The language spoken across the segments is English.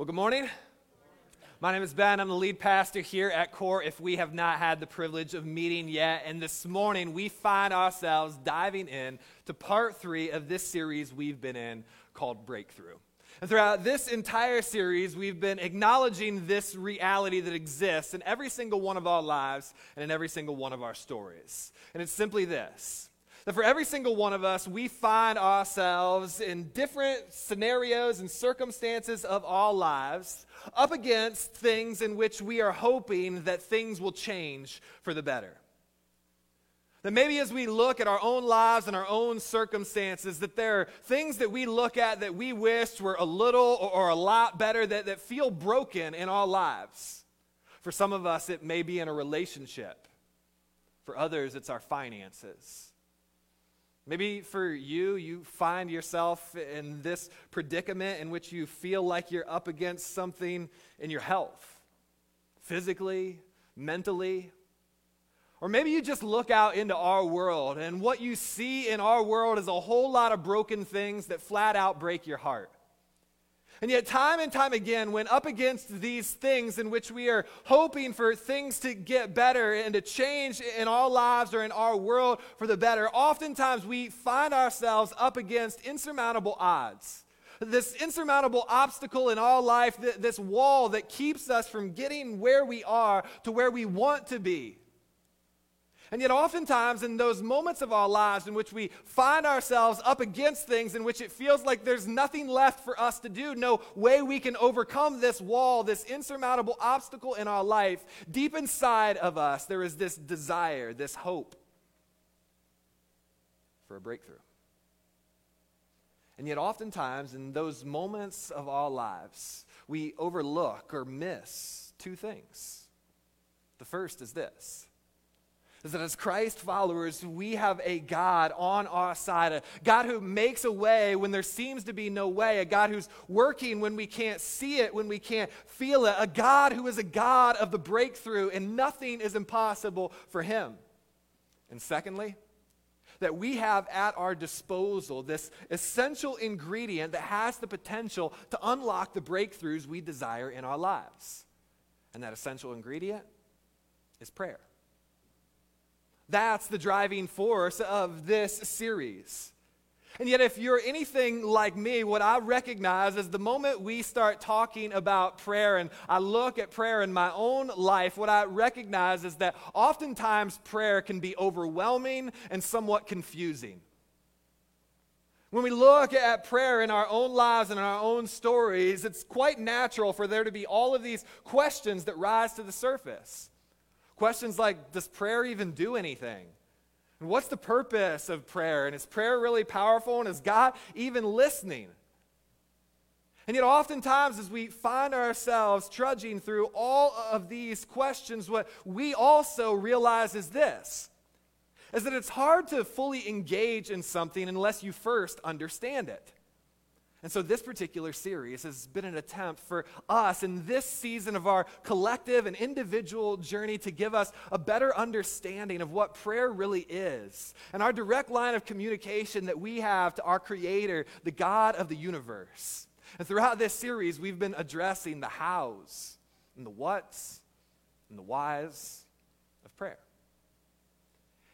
Well, good morning. My name is Ben. I'm the lead pastor here at Core if we have not had the privilege of meeting yet. And this morning we find ourselves diving in to part three of this series we've been in called Breakthrough. And throughout this entire series, we've been acknowledging this reality that exists in every single one of our lives and in every single one of our stories. And it's simply this that for every single one of us, we find ourselves in different scenarios and circumstances of our lives up against things in which we are hoping that things will change for the better. That maybe as we look at our own lives and our own circumstances, that there are things that we look at that we wish were a little or, or a lot better that, that feel broken in our lives. For some of us, it may be in a relationship. For others, it's our finances. Maybe for you, you find yourself in this predicament in which you feel like you're up against something in your health, physically, mentally. Or maybe you just look out into our world, and what you see in our world is a whole lot of broken things that flat out break your heart. And yet, time and time again, when up against these things in which we are hoping for things to get better and to change in our lives or in our world for the better, oftentimes we find ourselves up against insurmountable odds. This insurmountable obstacle in our life, this wall that keeps us from getting where we are to where we want to be. And yet, oftentimes, in those moments of our lives in which we find ourselves up against things in which it feels like there's nothing left for us to do, no way we can overcome this wall, this insurmountable obstacle in our life, deep inside of us, there is this desire, this hope for a breakthrough. And yet, oftentimes, in those moments of our lives, we overlook or miss two things. The first is this is that as Christ followers, we have a God on our side, a God who makes a way when there seems to be no way, a God who's working when we can't see it, when we can't feel it, a God who is a God of the breakthrough, and nothing is impossible for him. And secondly, that we have at our disposal this essential ingredient that has the potential to unlock the breakthroughs we desire in our lives. And that essential ingredient is prayer. That's the driving force of this series. And yet, if you're anything like me, what I recognize is the moment we start talking about prayer and I look at prayer in my own life, what I recognize is that oftentimes prayer can be overwhelming and somewhat confusing. When we look at prayer in our own lives and in our own stories, it's quite natural for there to be all of these questions that rise to the surface. Questions like Does prayer even do anything? And what's the purpose of prayer? And is prayer really powerful? And is God even listening? And yet, oftentimes, as we find ourselves trudging through all of these questions, what we also realize is this is that it's hard to fully engage in something unless you first understand it. And so, this particular series has been an attempt for us in this season of our collective and individual journey to give us a better understanding of what prayer really is and our direct line of communication that we have to our Creator, the God of the universe. And throughout this series, we've been addressing the hows and the whats and the whys of prayer.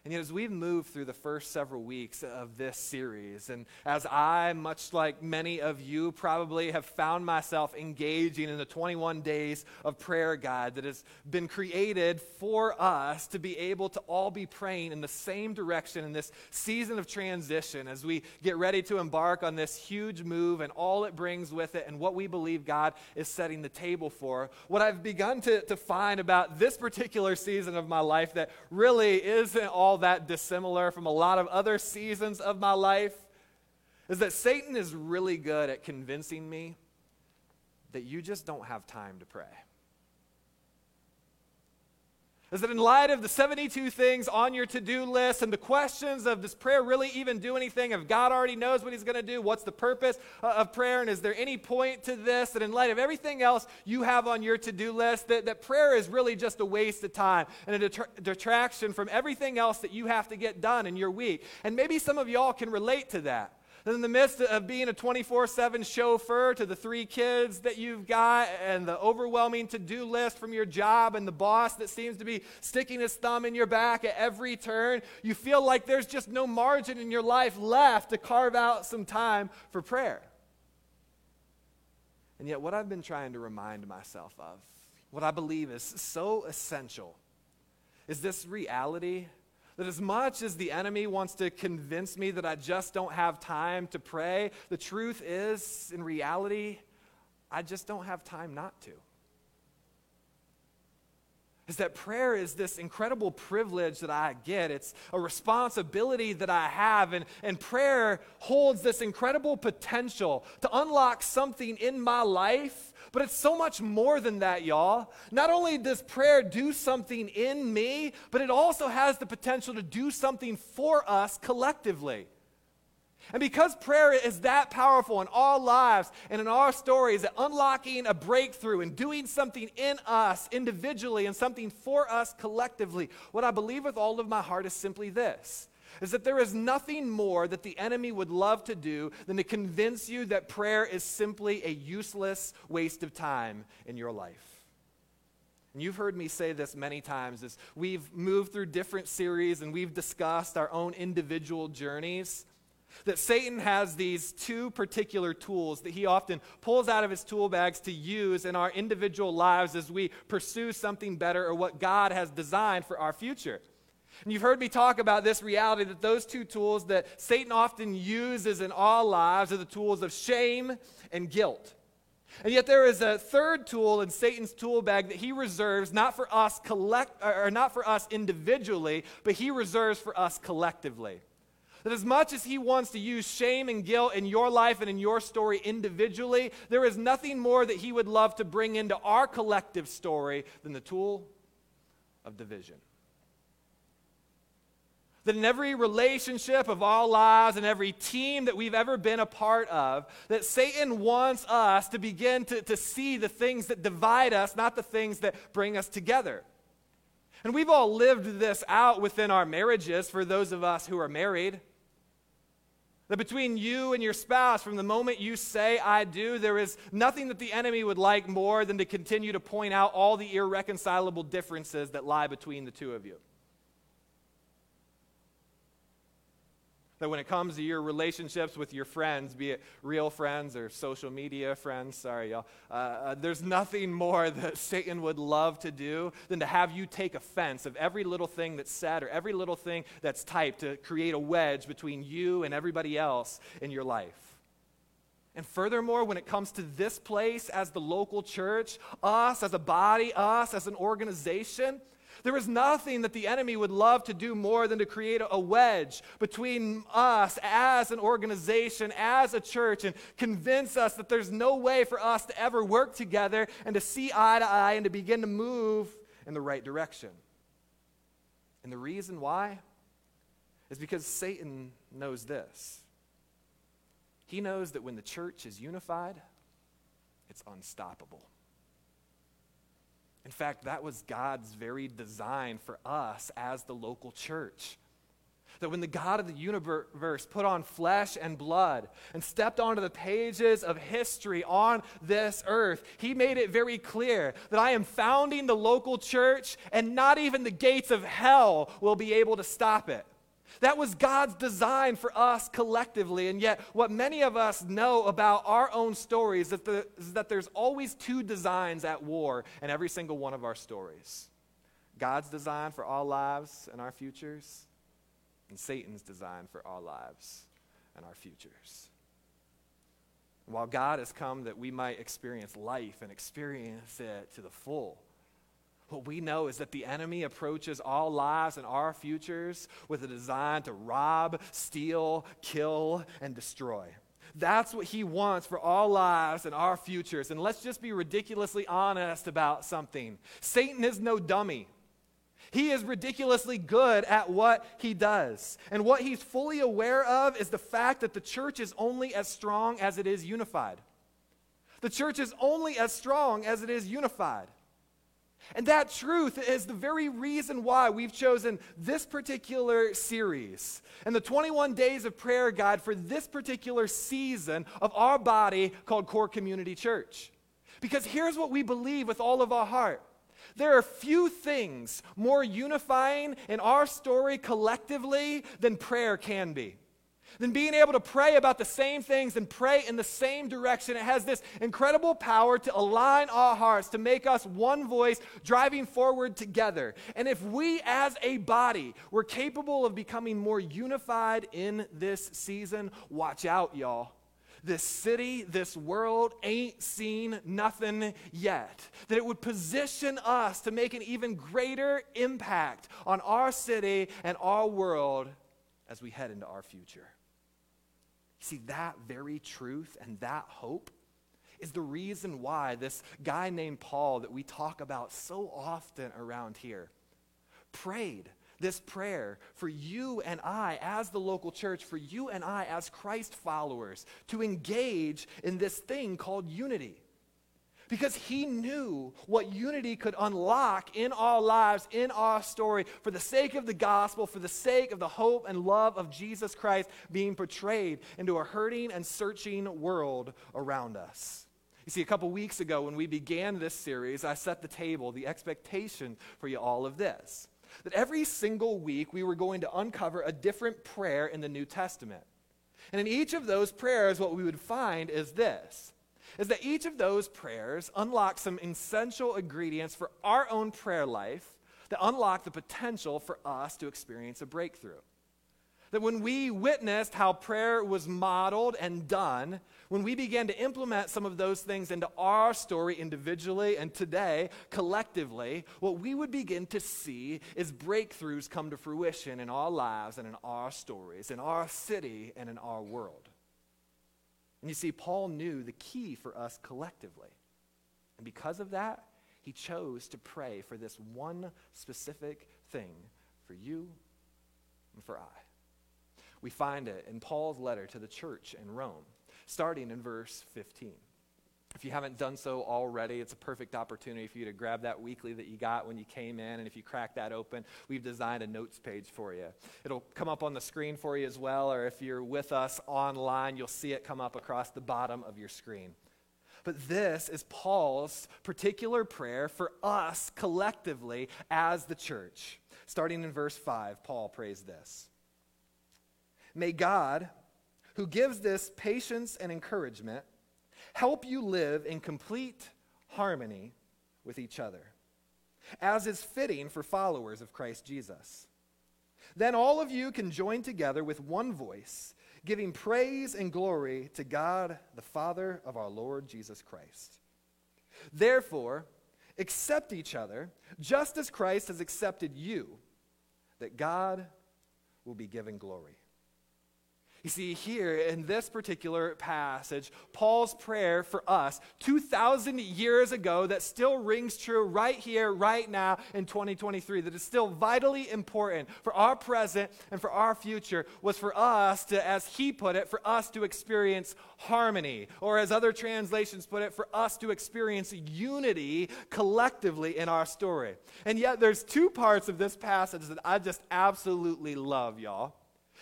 And yet, as we've moved through the first several weeks of this series, and as I, much like many of you, probably have found myself engaging in the 21 days of prayer guide that has been created for us to be able to all be praying in the same direction in this season of transition as we get ready to embark on this huge move and all it brings with it and what we believe God is setting the table for. What I've begun to, to find about this particular season of my life that really isn't all that dissimilar from a lot of other seasons of my life is that Satan is really good at convincing me that you just don't have time to pray is that in light of the 72 things on your to do list and the questions of does prayer really even do anything? If God already knows what He's going to do, what's the purpose uh, of prayer? And is there any point to this? That in light of everything else you have on your to do list, that, that prayer is really just a waste of time and a detraction from everything else that you have to get done in your week. And maybe some of y'all can relate to that. In the midst of being a 24 7 chauffeur to the three kids that you've got, and the overwhelming to do list from your job, and the boss that seems to be sticking his thumb in your back at every turn, you feel like there's just no margin in your life left to carve out some time for prayer. And yet, what I've been trying to remind myself of, what I believe is so essential, is this reality that as much as the enemy wants to convince me that I just don't have time to pray, the truth is, in reality, I just don't have time not to. Is that prayer is this incredible privilege that I get. It's a responsibility that I have. And, and prayer holds this incredible potential to unlock something in my life but it's so much more than that, y'all. Not only does prayer do something in me, but it also has the potential to do something for us collectively. And because prayer is that powerful in our lives and in our stories, at unlocking a breakthrough and doing something in us individually and something for us collectively, what I believe with all of my heart is simply this is that there is nothing more that the enemy would love to do than to convince you that prayer is simply a useless waste of time in your life. And you've heard me say this many times as we've moved through different series and we've discussed our own individual journeys. That Satan has these two particular tools that he often pulls out of his tool bags to use in our individual lives as we pursue something better or what God has designed for our future. And you've heard me talk about this reality that those two tools that Satan often uses in our lives are the tools of shame and guilt. And yet there is a third tool in Satan's tool bag that he reserves not for us collect or not for us individually, but he reserves for us collectively. That as much as he wants to use shame and guilt in your life and in your story individually, there is nothing more that he would love to bring into our collective story than the tool of division that in every relationship of all lives and every team that we've ever been a part of, that Satan wants us to begin to, to see the things that divide us, not the things that bring us together. And we've all lived this out within our marriages for those of us who are married. That between you and your spouse, from the moment you say, I do, there is nothing that the enemy would like more than to continue to point out all the irreconcilable differences that lie between the two of you. That when it comes to your relationships with your friends, be it real friends or social media friends, sorry, y'all, uh, uh, there's nothing more that Satan would love to do than to have you take offense of every little thing that's said or every little thing that's typed to create a wedge between you and everybody else in your life. And furthermore, when it comes to this place as the local church, us as a body, us as an organization, there is nothing that the enemy would love to do more than to create a wedge between us as an organization, as a church, and convince us that there's no way for us to ever work together and to see eye to eye and to begin to move in the right direction. And the reason why is because Satan knows this. He knows that when the church is unified, it's unstoppable. In fact, that was God's very design for us as the local church. That when the God of the universe put on flesh and blood and stepped onto the pages of history on this earth, he made it very clear that I am founding the local church and not even the gates of hell will be able to stop it. That was God's design for us collectively. And yet, what many of us know about our own stories is that, the, is that there's always two designs at war in every single one of our stories God's design for our lives and our futures, and Satan's design for our lives and our futures. While God has come that we might experience life and experience it to the full, what we know is that the enemy approaches all lives and our futures with a design to rob, steal, kill, and destroy. That's what he wants for all lives and our futures. And let's just be ridiculously honest about something Satan is no dummy. He is ridiculously good at what he does. And what he's fully aware of is the fact that the church is only as strong as it is unified. The church is only as strong as it is unified. And that truth is the very reason why we've chosen this particular series. And the 21 days of prayer guide for this particular season of our body called Core Community Church. Because here's what we believe with all of our heart. There are few things more unifying in our story collectively than prayer can be than being able to pray about the same things and pray in the same direction. It has this incredible power to align our hearts, to make us one voice driving forward together. And if we as a body were capable of becoming more unified in this season, watch out, y'all this city, this world ain't seen nothing yet. That it would position us to make an even greater impact on our city and our world as we head into our future. See, that very truth and that hope is the reason why this guy named Paul, that we talk about so often around here, prayed this prayer for you and I, as the local church, for you and I, as Christ followers, to engage in this thing called unity because he knew what unity could unlock in our lives, in our story, for the sake of the gospel, for the sake of the hope and love of Jesus Christ being portrayed into a hurting and searching world around us. You see, a couple weeks ago when we began this series, I set the table, the expectation for you all of this that every single week we were going to uncover a different prayer in the New Testament. And in each of those prayers, what we would find is this is that each of those prayers unlock some essential ingredients for our own prayer life that unlock the potential for us to experience a breakthrough. That when we witnessed how prayer was modeled and done, when we began to implement some of those things into our story individually and today collectively, what we would begin to see is breakthroughs come to fruition in our lives and in our stories, in our city and in our world. And you see, Paul knew the key for us collectively. And because of that, he chose to pray for this one specific thing for you and for I. We find it in Paul's letter to the church in Rome, starting in verse 15. If you haven't done so already, it's a perfect opportunity for you to grab that weekly that you got when you came in. And if you crack that open, we've designed a notes page for you. It'll come up on the screen for you as well, or if you're with us online, you'll see it come up across the bottom of your screen. But this is Paul's particular prayer for us collectively as the church. Starting in verse 5, Paul prays this May God, who gives this patience and encouragement, help you live in complete harmony with each other, as is fitting for followers of Christ Jesus. Then all of you can join together with one voice, giving praise and glory to God, the Father of our Lord Jesus Christ. Therefore, accept each other, just as Christ has accepted you, that God will be given glory. You see, here in this particular passage, Paul's prayer for us 2,000 years ago that still rings true right here, right now in 2023, that is still vitally important for our present and for our future, was for us to, as he put it, for us to experience harmony, or as other translations put it, for us to experience unity collectively in our story. And yet, there's two parts of this passage that I just absolutely love, y'all.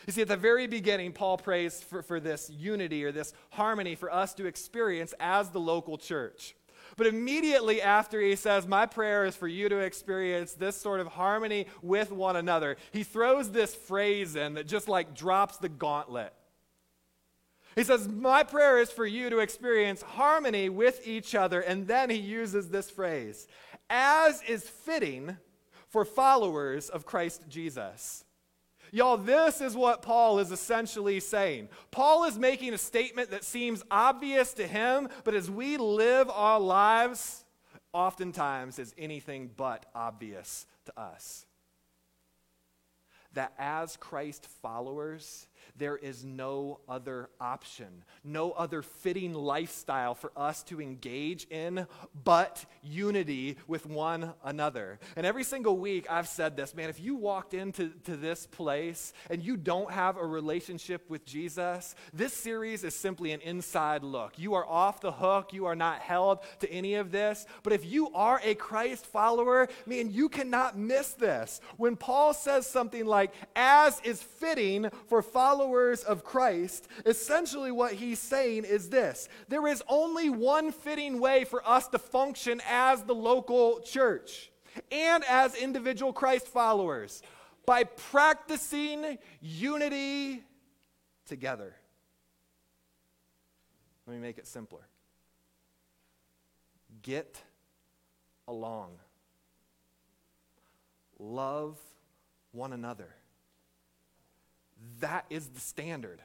You see, at the very beginning, Paul prays for, for this unity or this harmony for us to experience as the local church. But immediately after he says, My prayer is for you to experience this sort of harmony with one another, he throws this phrase in that just like drops the gauntlet. He says, My prayer is for you to experience harmony with each other. And then he uses this phrase, as is fitting for followers of Christ Jesus. Y'all, this is what Paul is essentially saying. Paul is making a statement that seems obvious to him, but as we live our lives, oftentimes is anything but obvious to us. That as Christ followers, there is no other option, no other fitting lifestyle for us to engage in but unity with one another. And every single week I've said this man, if you walked into to this place and you don't have a relationship with Jesus, this series is simply an inside look. You are off the hook, you are not held to any of this. But if you are a Christ follower, man, you cannot miss this. When Paul says something like, as is fitting for followers, followers of Christ, essentially what he's saying is this there is only one fitting way for us to function as the local church and as individual Christ followers by practicing unity together. Let me make it simpler. Get along. Love one another. That is the standard.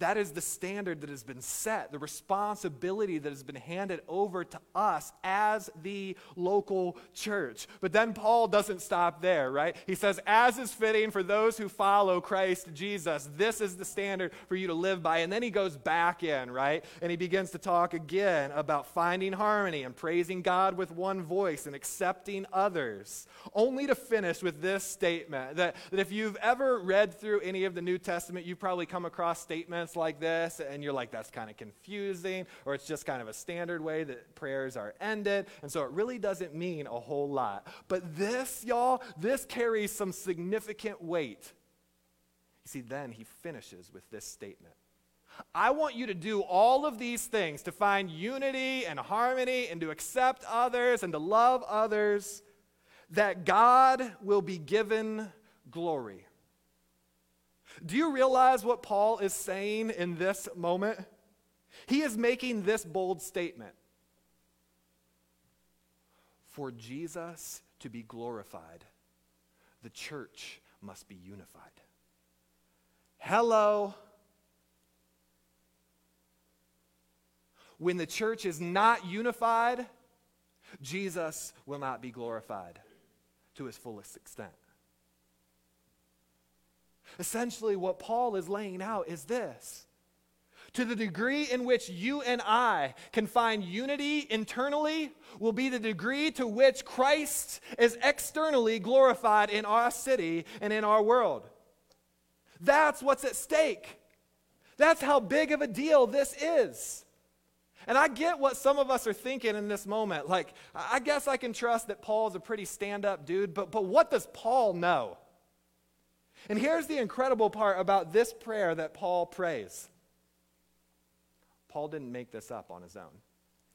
That is the standard that has been set, the responsibility that has been handed over to us as the local church. But then Paul doesn't stop there, right? He says, as is fitting for those who follow Christ Jesus, this is the standard for you to live by. And then he goes back in, right? And he begins to talk again about finding harmony and praising God with one voice and accepting others, only to finish with this statement that, that if you've ever read through any of the New Testament, you've probably come across statements like this, and you're like, that's kind of confusing, or it's just kind of a standard way that prayers are ended. And so it really doesn't mean a whole lot. But this, y'all, this carries some significant weight. You see, then he finishes with this statement. I want you to do all of these things to find unity and harmony and to accept others and to love others, that God will be given glory. Do you realize what Paul is saying in this moment? He is making this bold statement For Jesus to be glorified, the church must be unified. Hello. When the church is not unified, Jesus will not be glorified to his fullest extent. Essentially, what Paul is laying out is this. To the degree in which you and I can find unity internally, will be the degree to which Christ is externally glorified in our city and in our world. That's what's at stake. That's how big of a deal this is. And I get what some of us are thinking in this moment. Like, I guess I can trust that Paul's a pretty stand up dude, but, but what does Paul know? And here's the incredible part about this prayer that Paul prays Paul didn't make this up on his own.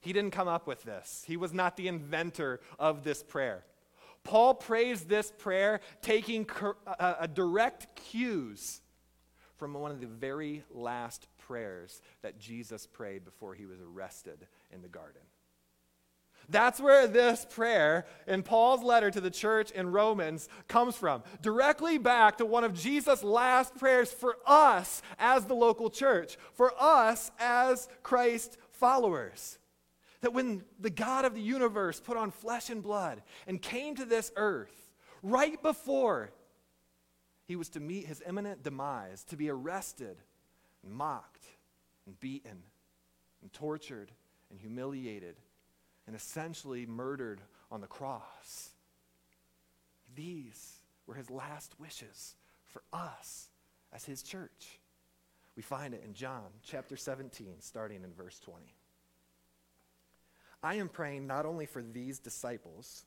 He didn't come up with this, he was not the inventor of this prayer. Paul prays this prayer taking a, uh, uh, a direct cues from one of the very last prayers that Jesus prayed before he was arrested in the garden. That's where this prayer in Paul's letter to the church in Romans comes from. Directly back to one of Jesus' last prayers for us as the local church, for us as Christ followers. That when the God of the universe put on flesh and blood and came to this earth, right before he was to meet his imminent demise, to be arrested and mocked and beaten and tortured and humiliated and essentially murdered on the cross. These were his last wishes for us as his church. We find it in John chapter 17, starting in verse 20. I am praying not only for these disciples,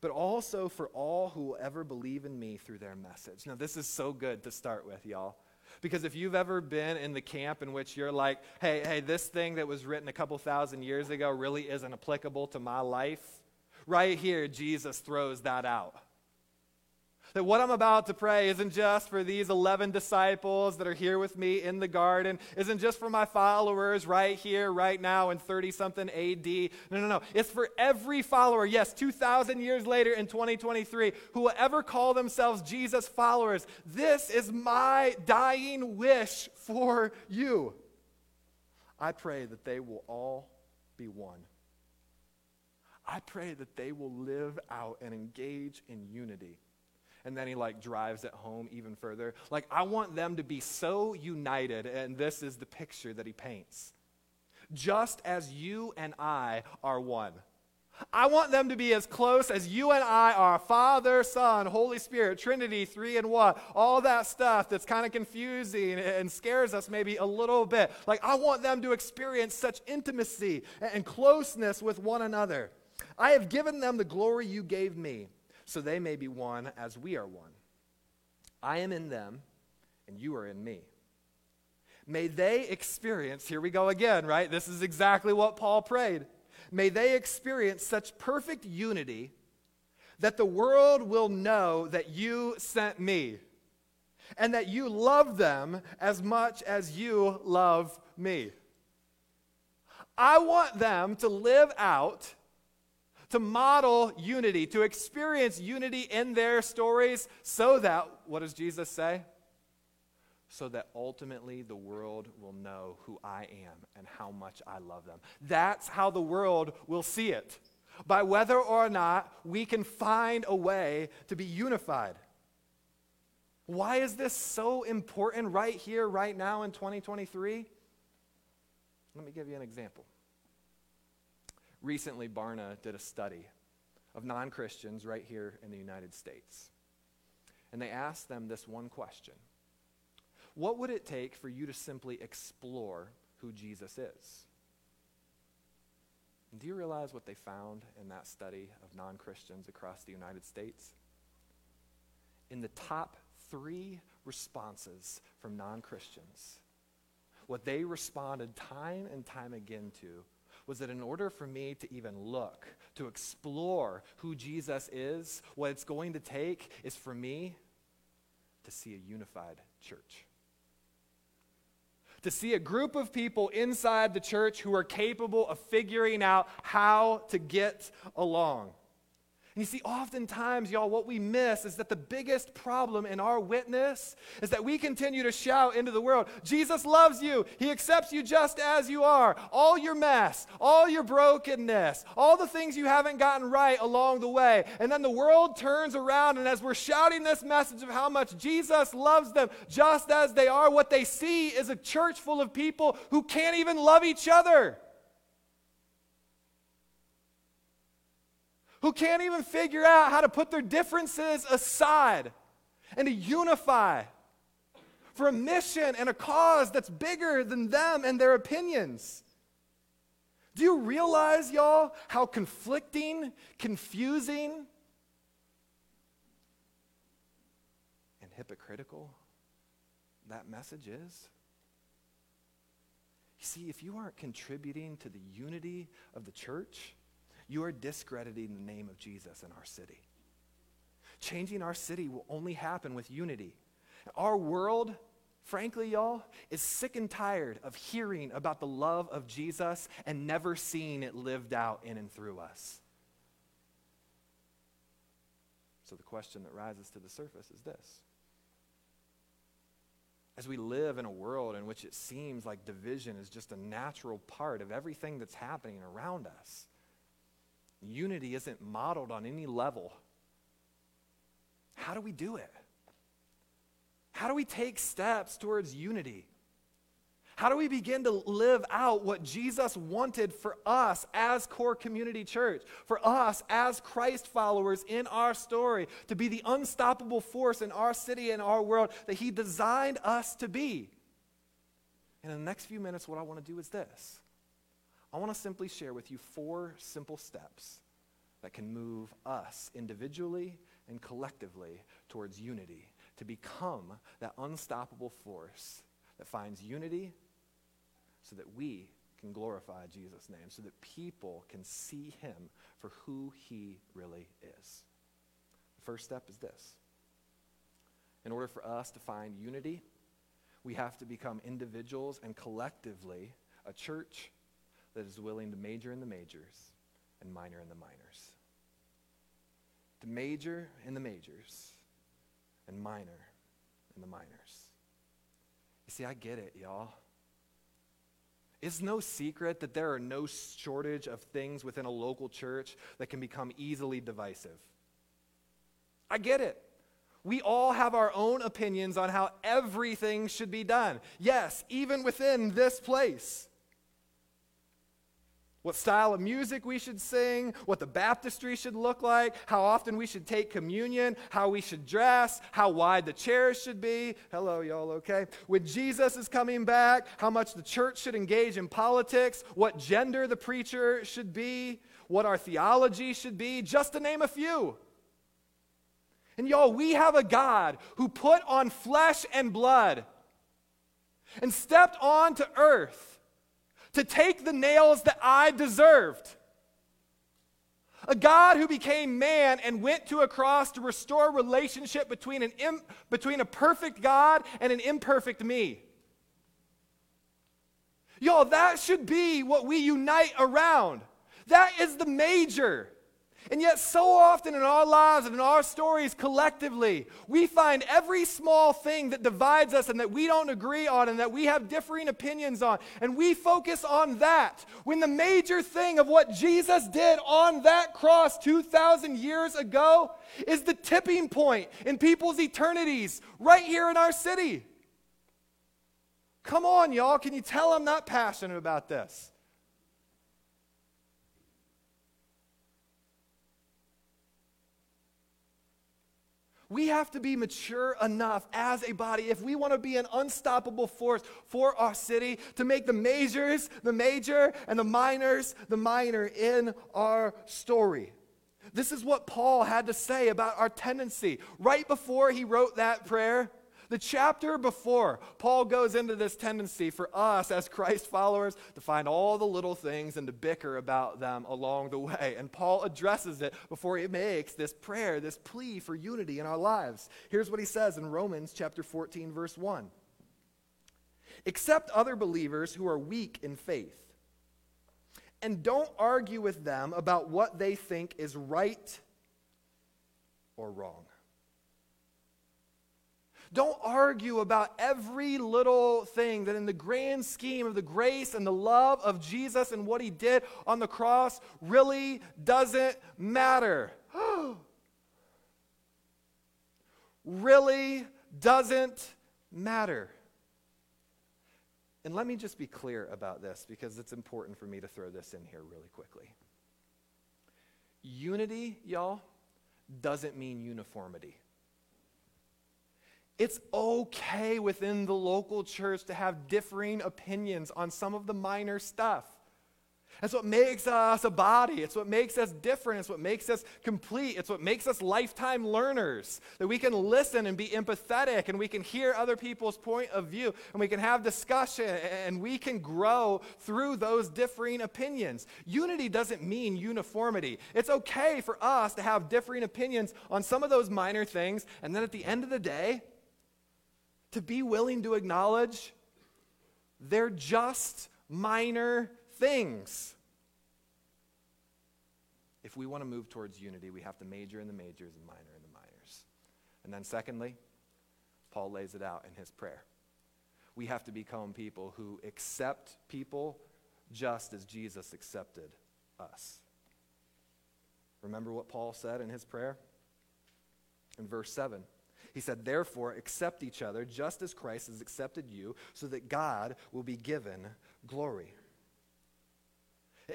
but also for all who will ever believe in me through their message. Now, this is so good to start with, y'all. Because if you've ever been in the camp in which you're like, hey, hey, this thing that was written a couple thousand years ago really isn't applicable to my life, right here, Jesus throws that out. That what I'm about to pray isn't just for these 11 disciples that are here with me in the garden, isn't just for my followers right here, right now in 30 something AD. No, no, no. It's for every follower, yes, 2,000 years later in 2023, who will ever call themselves Jesus followers. This is my dying wish for you. I pray that they will all be one. I pray that they will live out and engage in unity And then he like drives it home even further. Like, I want them to be so united, and this is the picture that he paints. Just as you and I are one. I want them to be as close as you and I are Father, Son, Holy Spirit, Trinity, three and one, all that stuff that's kind of confusing and scares us maybe a little bit. Like, I want them to experience such intimacy and closeness with one another. I have given them the glory you gave me, so they may be one as we are one. I am in them, and you are in me. May they experience, here we go again, right? This is exactly what Paul prayed May they experience such perfect unity that the world will know that you sent me and that you love them as much as you love me. I want them to live out, to model unity, to experience unity in their stories so that, what does Jesus say? so that ultimately the world will know who I am and how much I love them. That's how the world will see it, by whether or not we can find a way to be unified. Why is this so important right here, right now in 2023? Let me give you an example. Recently, Barna did a study of non Christians right here in the United States. And they asked them this one question what would it take for you to simply explore who Jesus is? do you realize what they found in that study of non Christians across the United States? In the top three responses from non Christians, what they responded time and time again to was that in order for me to even look, to explore who Jesus is, what it's going to take is for me to see a unified church to see a group of people inside the church who are capable of figuring out how to get along. And you see, oftentimes, y'all, what we miss is that the biggest problem in our witness is that we continue to shout into the world Jesus loves you. He accepts you just as you are. All your mess, all your brokenness, all the things you haven't gotten right along the way. And then the world turns around, and as we're shouting this message of how much Jesus loves them just as they are, what they see is a church full of people who can't even love each other. Who can't even figure out how to put their differences aside and to unify for a mission and a cause that's bigger than them and their opinions. Do you realize, y'all, how conflicting, confusing, and hypocritical that message is? You see, if you aren't contributing to the unity of the church, you are discrediting the name of Jesus in our city. Changing our city will only happen with unity. Our world, frankly, y'all, is sick and tired of hearing about the love of Jesus and never seeing it lived out in and through us. So the question that rises to the surface is this. As we live in a world in which it seems like division is just a natural part of everything that's happening around us, unity isn't modeled on any level. How do we do it? How do we take steps towards unity? How do we begin to live out what Jesus wanted for us as core community church, for us as Christ followers in our story, to be the unstoppable force in our city and our world that He designed us to be? And in the next few minutes, what I want to do is this I want to simply share with you four simple steps that can move us individually and collectively towards unity to become that unstoppable force that finds unity so that we can glorify Jesus' name, so that people can see him for who he really is. The first step is this. In order for us to find unity, we have to become individuals and collectively a church that is willing to major in the majors and minor in the minors. To major in the majors and minor in the minors. You see, I get it, y'all. It's no secret that there are no shortage of things within a local church that can become easily divisive. I get it. we all have our own opinions on how everything should be done. Yes, even within this place. What style of music we should sing, what the baptistry should look like, how often we should take communion, how we should dress, how wide the chairs should be. Hello, y'all, okay? When Jesus is coming back, how much the church should engage in politics, what gender the preacher should be, what our theology should be, just to name a few. And y'all, we have a God who put on flesh and blood and stepped onto earth to take the nails that I deserved. A God who became man and went to a cross to restore relationship between, an Im- between a perfect God and an imperfect me. Y'all, that should be what we unite around. That is the major. And yet, so often in our lives and in our stories collectively, we find every small thing that divides us and that we don't agree on and that we have differing opinions on, and we focus on that. When the major thing of what Jesus did on that cross 2,000 years ago is the tipping point in people's eternities right here in our city. Come on, y'all. Can you tell I'm not passionate about this? We have to be mature enough as a body if we want to be an unstoppable force for our city to make the majors the major and the minors the minor in our story. This is what Paul had to say about our tendency. Right before he wrote that prayer, the chapter before, Paul goes into this tendency for us as Christ followers to find all the little things and to bicker about them along the way. And Paul addresses it before he makes this prayer, this plea for unity in our lives. Here's what he says in Romans chapter 14 verse 1. Accept other believers who are weak in faith and don't argue with them about what they think is right or wrong. Don't argue about every little thing that, in the grand scheme of the grace and the love of Jesus and what he did on the cross, really doesn't matter. really doesn't matter. And let me just be clear about this because it's important for me to throw this in here really quickly. Unity, y'all, doesn't mean uniformity. It's okay within the local church to have differing opinions on some of the minor stuff. That's what makes us a body. It's what makes us different. It's what makes us complete. It's what makes us lifetime learners. That we can listen and be empathetic and we can hear other people's point of view and we can have discussion and we can grow through those differing opinions. Unity doesn't mean uniformity. It's okay for us to have differing opinions on some of those minor things and then at the end of the day, to be willing to acknowledge they're just minor things. If we want to move towards unity, we have to major in the majors and minor in the minors. And then, secondly, Paul lays it out in his prayer. We have to become people who accept people just as Jesus accepted us. Remember what Paul said in his prayer? In verse 7 he said, Therefore, accept each other just as Christ has accepted you, so that God will be given glory.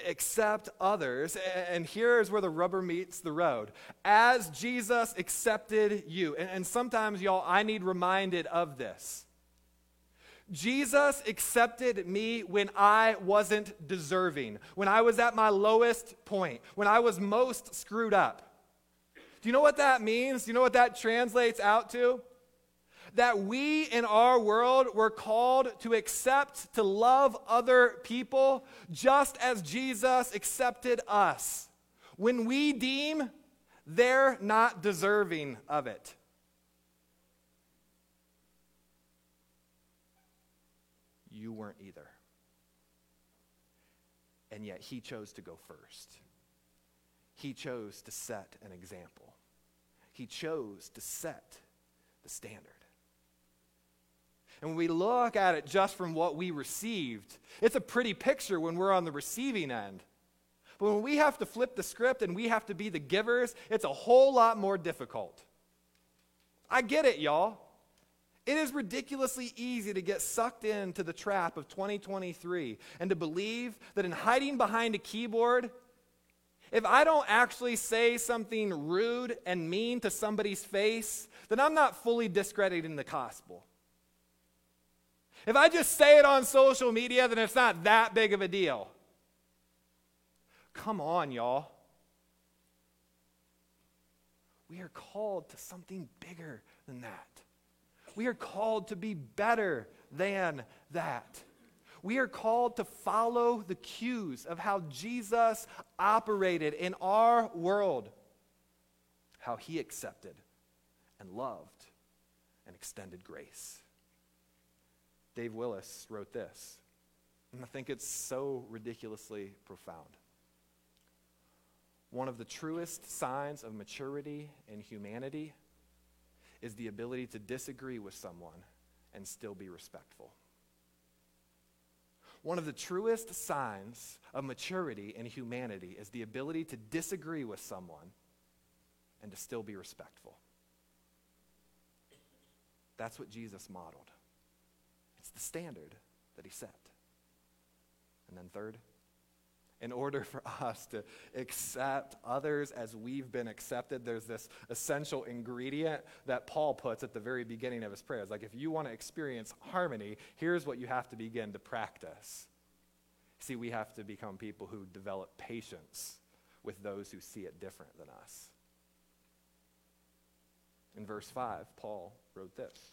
Accept others, and here's where the rubber meets the road. As Jesus accepted you, and, sometimes, y'all, I need reminded of this. Jesus accepted me when I wasn't deserving, when I was at my lowest point, when I was most screwed up. Do you know what that means? Do you know what that translates out to? That we in our world were called to accept, to love other people just as Jesus accepted us. When we deem they're not deserving of it. You weren't either. And yet he chose to go first. He chose to set an example. He chose to set the standard. And when we look at it just from what we received, it's a pretty picture when we're on the receiving end. But when we have to flip the script and we have to be the givers, it's a whole lot more difficult. I get it, y'all. It is ridiculously easy to get sucked into the trap of 2023 and to believe that in hiding behind a keyboard, if I don't actually say something rude and mean to somebody's face, then I'm not fully discrediting the gospel. If I just say it on social media, then it's not that big of a deal. Come on, y'all. We are called to something bigger than that. We are called to be better than that. We are called to follow the cues of how Jesus operated in our world, how he accepted and loved and extended grace. Dave Willis wrote this, and I think it's so ridiculously profound. One of the truest signs of maturity in humanity is the ability to disagree with someone and still be respectful. One of the truest signs of maturity in humanity is the ability to disagree with someone and to still be respectful. That's what Jesus modeled. It's the standard that he set. And then, third, in order for us to accept others as we've been accepted, there's this essential ingredient that Paul puts at the very beginning of his prayers. Like, if you want to experience harmony, here's what you have to begin to practice. See, we have to become people who develop patience with those who see it different than us. In verse 5, Paul wrote this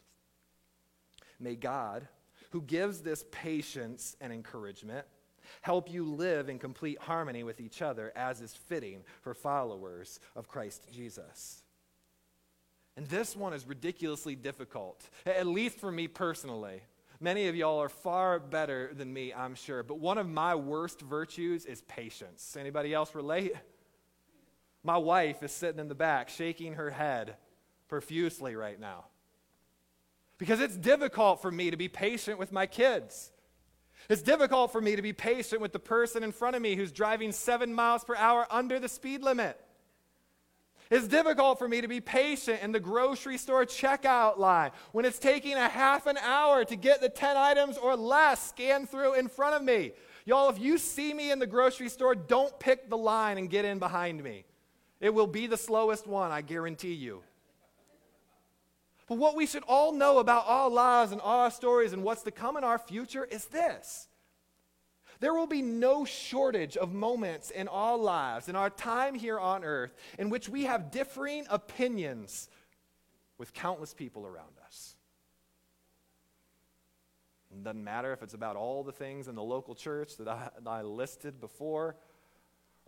May God, who gives this patience and encouragement, help you live in complete harmony with each other as is fitting for followers of Christ Jesus. And this one is ridiculously difficult, at least for me personally. Many of y'all are far better than me, I'm sure, but one of my worst virtues is patience. Anybody else relate? My wife is sitting in the back shaking her head profusely right now. Because it's difficult for me to be patient with my kids. It's difficult for me to be patient with the person in front of me who's driving seven miles per hour under the speed limit. It's difficult for me to be patient in the grocery store checkout line when it's taking a half an hour to get the 10 items or less scanned through in front of me. Y'all, if you see me in the grocery store, don't pick the line and get in behind me. It will be the slowest one, I guarantee you. But what we should all know about our lives and our stories and what's to come in our future is this. There will be no shortage of moments in our lives, in our time here on earth, in which we have differing opinions with countless people around us. It doesn't matter if it's about all the things in the local church that I, that I listed before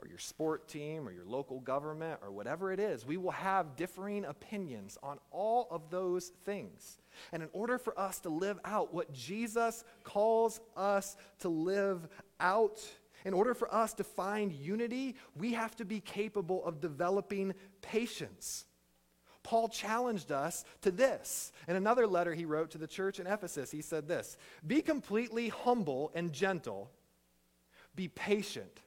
or your sport team or your local government or whatever it is. We will have differing opinions on all of those things. And in order for us to live out what Jesus calls us to live out, in order for us to find unity, we have to be capable of developing patience. Paul challenged us to this. In another letter he wrote to the church in Ephesus, he said this Be completely humble and gentle, be patient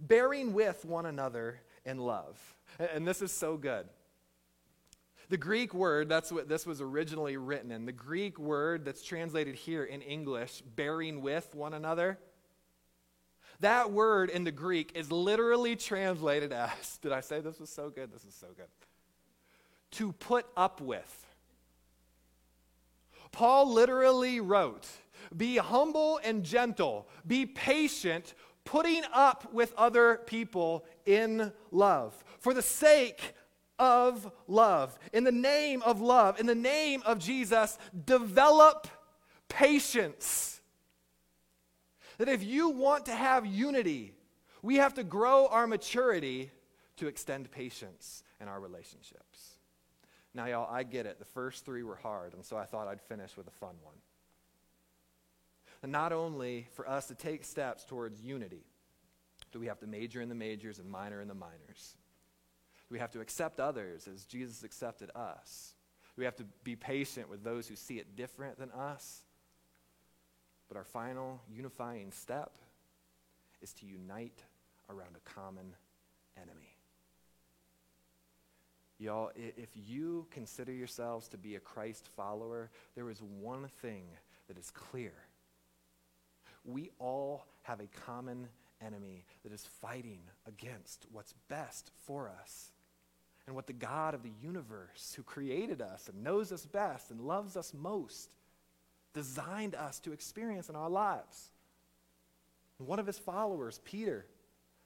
bearing with one another in love. And this is so good. The Greek word, that's what this was originally written in. The Greek word that's translated here in English, bearing with one another, that word in the Greek is literally translated as, did I say this was so good? This is so good. To put up with. Paul literally wrote, Be humble and gentle, be patient putting up with other people in love for the sake of love. In the name of love, in the name of Jesus, develop patience. That if you want to have unity, we have to grow our maturity to extend patience in our relationships. Now, y'all, I get it. The first three were hard, and so I thought I'd finish with a fun one not only for us to take steps towards unity, do we have to major in the majors and minor in the minors? Do we have to accept others as Jesus accepted us? Do we have to be patient with those who see it different than us? But our final unifying step is to unite around a common enemy. Y'all, if you consider yourselves to be a Christ follower, there is one thing that is clear. We all have a common enemy that is fighting against what's best for us. And what the God of the universe, who created us and knows us best and loves us most, designed us to experience in our lives. And one of his followers, Peter,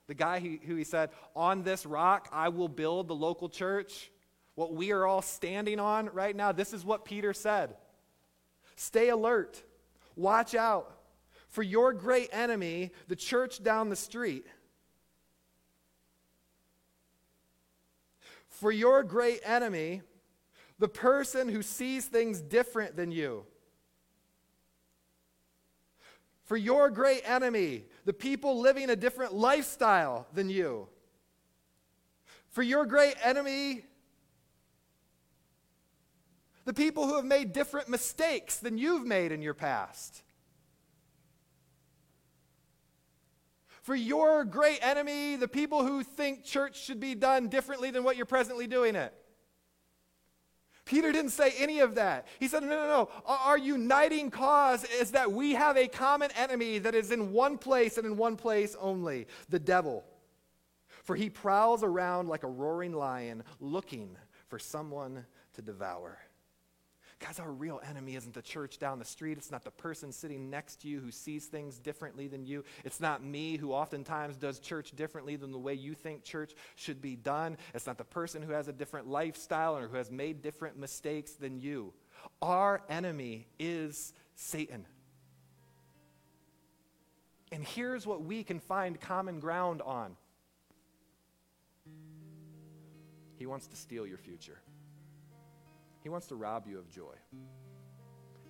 the guy who, who he said, On this rock I will build the local church, what we are all standing on right now, this is what Peter said. Stay alert, watch out for your great enemy, the church down the street. For your great enemy, the person who sees things different than you. For your great enemy, the people living a different lifestyle than you. For your great enemy, the people who have made different mistakes than you've made in your past. For your great enemy, the people who think church should be done differently than what you're presently doing it. Peter didn't say any of that. He said, No, no, no. Our uniting cause is that we have a common enemy that is in one place and in one place only the devil. For he prowls around like a roaring lion looking for someone to devour. Guys, our real enemy isn't the church down the street. It's not the person sitting next to you who sees things differently than you. It's not me who oftentimes does church differently than the way you think church should be done. It's not the person who has a different lifestyle or who has made different mistakes than you. Our enemy is Satan. And here's what we can find common ground on he wants to steal your future. He wants to rob you of joy.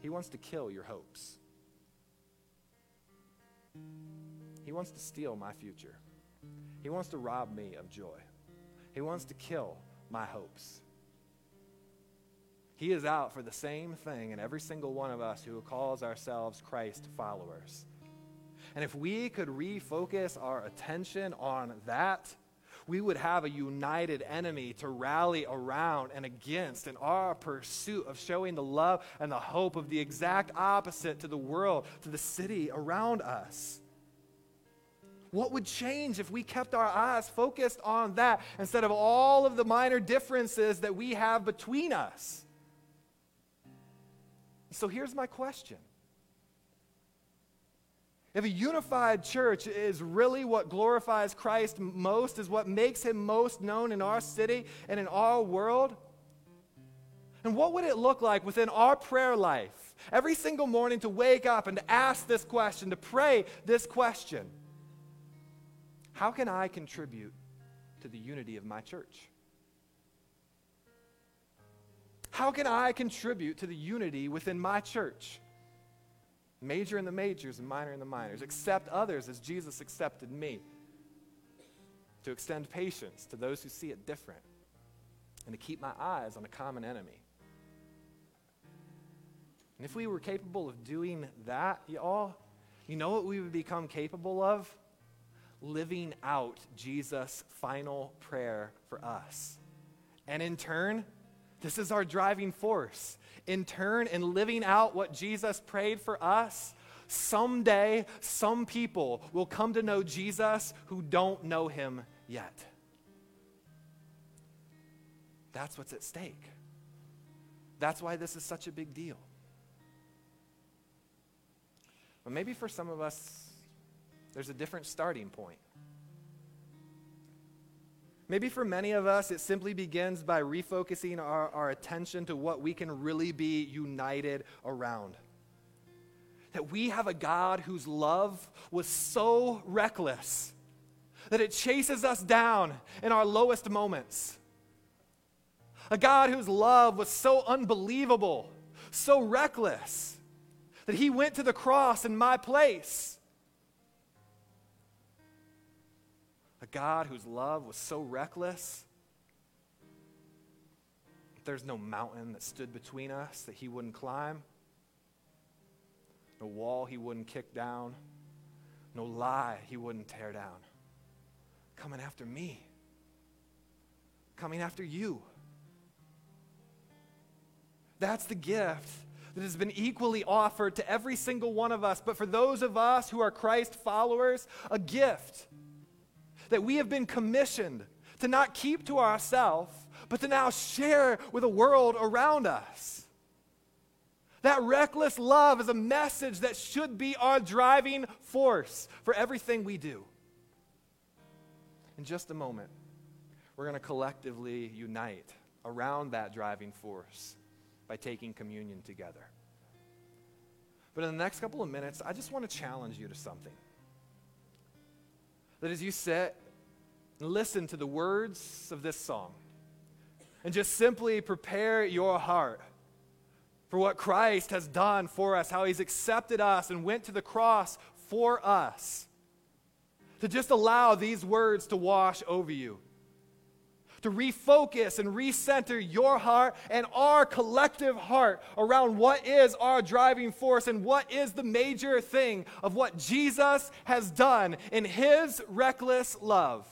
He wants to kill your hopes. He wants to steal my future. He wants to rob me of joy. He wants to kill my hopes. He is out for the same thing in every single one of us who calls ourselves Christ followers. And if we could refocus our attention on that, we would have a united enemy to rally around and against in our pursuit of showing the love and the hope of the exact opposite to the world, to the city around us. What would change if we kept our eyes focused on that instead of all of the minor differences that we have between us? So here's my question if a unified church is really what glorifies Christ most, is what makes him most known in our city and in our world, and what would it look like within our prayer life every single morning to wake up and to ask this question, to pray this question? How can I contribute to the unity of my church? How can I contribute to the unity within my church? Major in the majors and minor in the minors. Accept others as Jesus accepted me. To extend patience to those who see it different. And to keep my eyes on a common enemy. And if we were capable of doing that, y'all, you know what we would become capable of? Living out Jesus' final prayer for us. And in turn, this is our driving force in turn in living out what Jesus prayed for us, someday some people will come to know Jesus who don't know him yet. That's what's at stake. That's why this is such a big deal. But maybe for some of us, there's a different starting point. Maybe for many of us, it simply begins by refocusing our, our attention to what we can really be united around. That we have a God whose love was so reckless that it chases us down in our lowest moments. A God whose love was so unbelievable, so reckless, that he went to the cross in my place God whose love was so reckless there's no mountain that stood between us that he wouldn't climb, no wall he wouldn't kick down, no lie he wouldn't tear down. Coming after me, coming after you. That's the gift that has been equally offered to every single one of us. But for those of us who are Christ followers, a gift that we have been commissioned to not keep to ourselves, but to now share with the world around us. That reckless love is a message that should be our driving force for everything we do. In just a moment, we're going to collectively unite around that driving force by taking communion together. But in the next couple of minutes, I just want to challenge you to something. That as you sit and listen to the words of this song, and just simply prepare your heart for what Christ has done for us, how he's accepted us and went to the cross for us, to just allow these words to wash over you to refocus and recenter your heart and our collective heart around what is our driving force and what is the major thing of what Jesus has done in his reckless love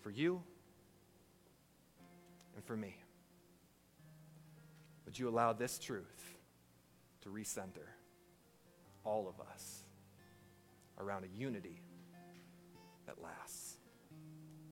for you and for me. Would you allow this truth to recenter all of us around a unity that lasts?